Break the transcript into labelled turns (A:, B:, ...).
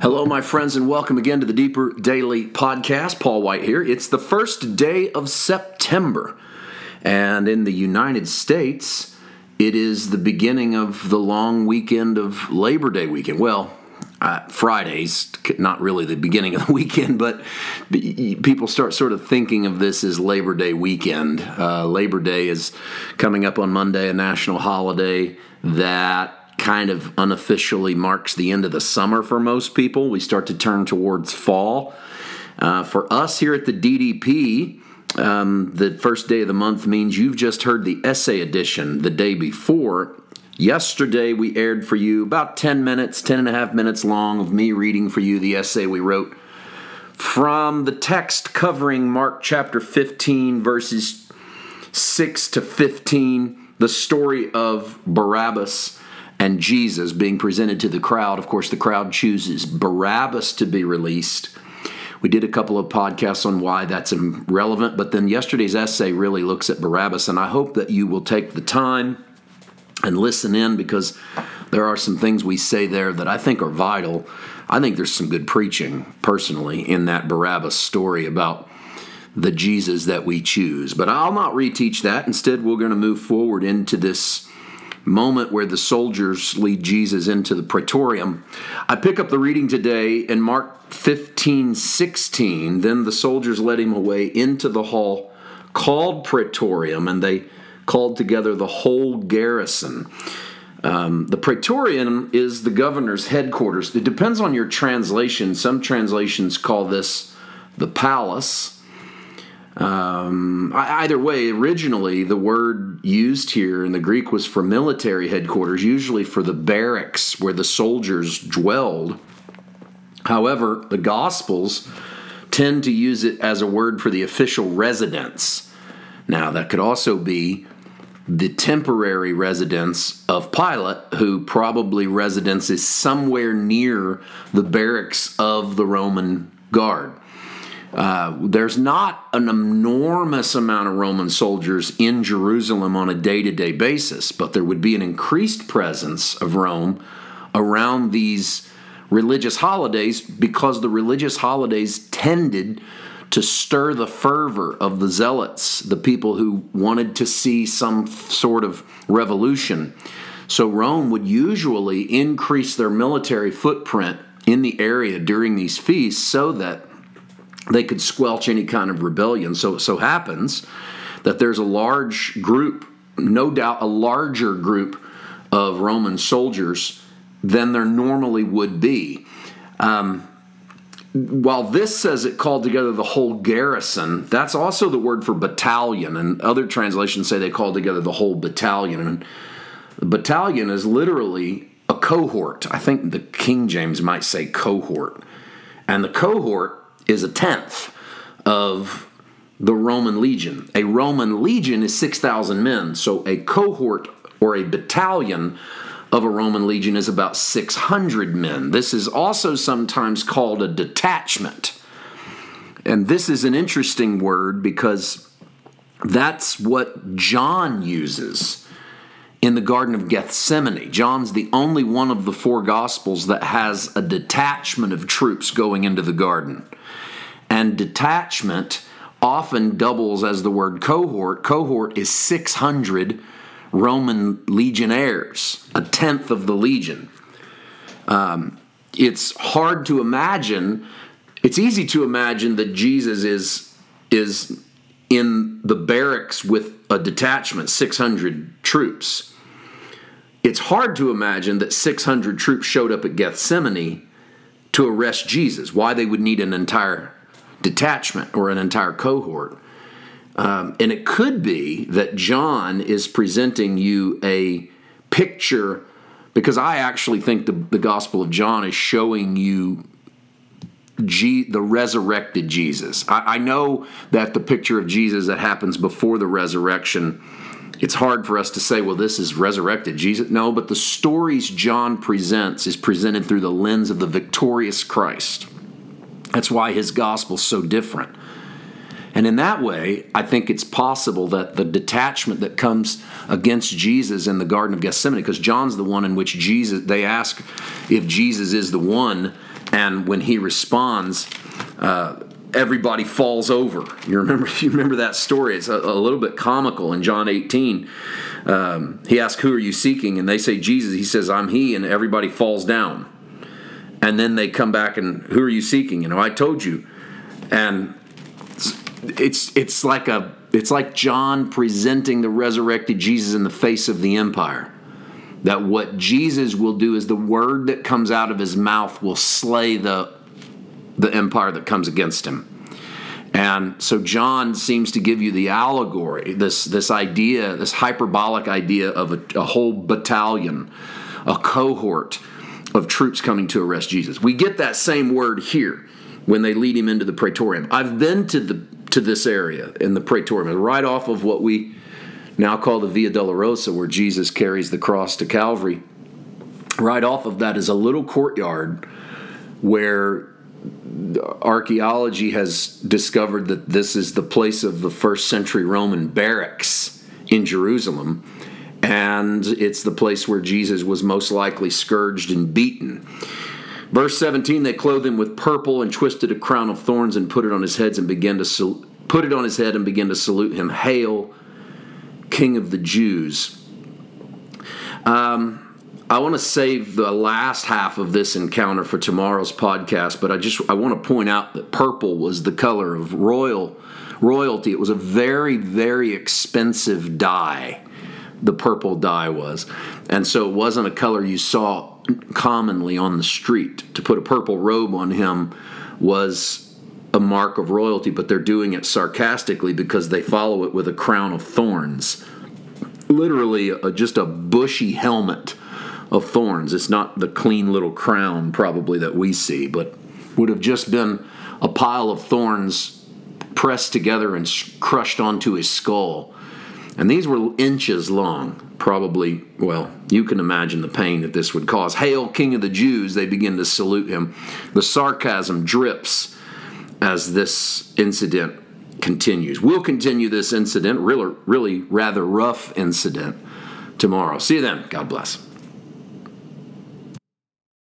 A: Hello, my friends, and welcome again to the Deeper Daily Podcast. Paul White here. It's the first day of September, and in the United States, it is the beginning of the long weekend of Labor Day weekend. Well, uh, Fridays, not really the beginning of the weekend, but people start sort of thinking of this as Labor Day weekend. Uh, Labor Day is coming up on Monday, a national holiday that kind of unofficially marks the end of the summer for most people. We start to turn towards fall. Uh, for us here at the DDP, um, the first day of the month means you've just heard the essay edition the day before. Yesterday, we aired for you about 10 minutes, 10 and a half minutes long of me reading for you the essay we wrote from the text covering Mark chapter 15, verses 6 to 15, the story of Barabbas and Jesus being presented to the crowd. Of course, the crowd chooses Barabbas to be released. We did a couple of podcasts on why that's irrelevant, but then yesterday's essay really looks at Barabbas, and I hope that you will take the time and listen in because there are some things we say there that I think are vital. I think there's some good preaching, personally, in that Barabbas story about the Jesus that we choose. But I'll not reteach that. Instead, we're going to move forward into this moment where the soldiers lead Jesus into the praetorium. I pick up the reading today in Mark 15 16. Then the soldiers led him away into the hall called praetorium, and they called together the whole garrison. Um, the praetorium is the governor's headquarters. It depends on your translation. Some translations call this the palace. Um, either way, originally the word used here in the Greek was for military headquarters, usually for the barracks where the soldiers dwelled. However, the Gospels tend to use it as a word for the official residence. Now, that could also be the temporary residence of Pilate, who probably residence is somewhere near the barracks of the Roman guard. Uh, there's not an enormous amount of Roman soldiers in Jerusalem on a day to day basis, but there would be an increased presence of Rome around these religious holidays because the religious holidays tended to stir the fervor of the zealots, the people who wanted to see some sort of revolution. So Rome would usually increase their military footprint in the area during these feasts so that they could squelch any kind of rebellion. So it so happens that there's a large group, no doubt a larger group of Roman soldiers than there normally would be. Um, while this says it called together the whole garrison, that's also the word for battalion, and other translations say they called together the whole battalion. And the battalion is literally a cohort. I think the King James might say cohort. And the cohort is a tenth of the Roman legion. A Roman legion is 6,000 men, so a cohort or a battalion of a Roman legion is about 600 men. This is also sometimes called a detachment. And this is an interesting word because that's what John uses in the Garden of Gethsemane. John's the only one of the four Gospels that has a detachment of troops going into the garden. And detachment often doubles as the word cohort. Cohort is 600 Roman legionnaires, a tenth of the legion. Um, it's hard to imagine. It's easy to imagine that Jesus is is in the barracks with a detachment, 600 troops. It's hard to imagine that 600 troops showed up at Gethsemane to arrest Jesus. Why they would need an entire detachment or an entire cohort. Um, and it could be that John is presenting you a picture, because I actually think the, the Gospel of John is showing you The resurrected Jesus. I, I know that the picture of Jesus that happens before the resurrection, it's hard for us to say, well, this is resurrected Jesus. No, but the stories John presents is presented through the lens of the victorious Christ. That's why his gospel's so different. And in that way, I think it's possible that the detachment that comes against Jesus in the Garden of Gethsemane, because John's the one in which Jesus, they ask if Jesus is the one and when he responds, uh, everybody falls over. You remember? You remember that story? It's a, a little bit comical in John 18. Um, he asks, "Who are you seeking?" And they say, "Jesus." He says, "I'm he," and everybody falls down. And then they come back and, "Who are you seeking?" You know, I told you. And it's it's like a it's like John presenting the resurrected Jesus in the face of the empire. That what Jesus will do is the word that comes out of his mouth will slay the the empire that comes against him. And so John seems to give you the allegory, this this idea, this hyperbolic idea of a, a whole battalion, a cohort of troops coming to arrest Jesus. We get that same word here when they lead him into the praetorium. I've been to the to this area in the praetorium, right off of what we now call the Via Dolorosa, where Jesus carries the cross to Calvary. Right off of that is a little courtyard where archaeology has discovered that this is the place of the first century Roman barracks in Jerusalem. And it's the place where Jesus was most likely scourged and beaten. Verse 17, they clothed him with purple and twisted a crown of thorns and put it on his heads and began to put it on his head and began to salute him. Hail, King of the Jews. Um, I want to save the last half of this encounter for tomorrow's podcast, but I just I want to point out that purple was the color of royal royalty. It was a very very expensive dye. The purple dye was, and so it wasn't a color you saw commonly on the street. To put a purple robe on him was a mark of royalty, but they're doing it sarcastically because they follow it with a crown of thorns. Literally, a, just a bushy helmet of thorns. It's not the clean little crown, probably, that we see, but would have just been a pile of thorns pressed together and crushed onto his skull. And these were inches long. Probably, well, you can imagine the pain that this would cause. Hail, King of the Jews, they begin to salute him. The sarcasm drips as this incident continues. We'll continue this incident, really, really rather rough incident, tomorrow. See you then. God bless.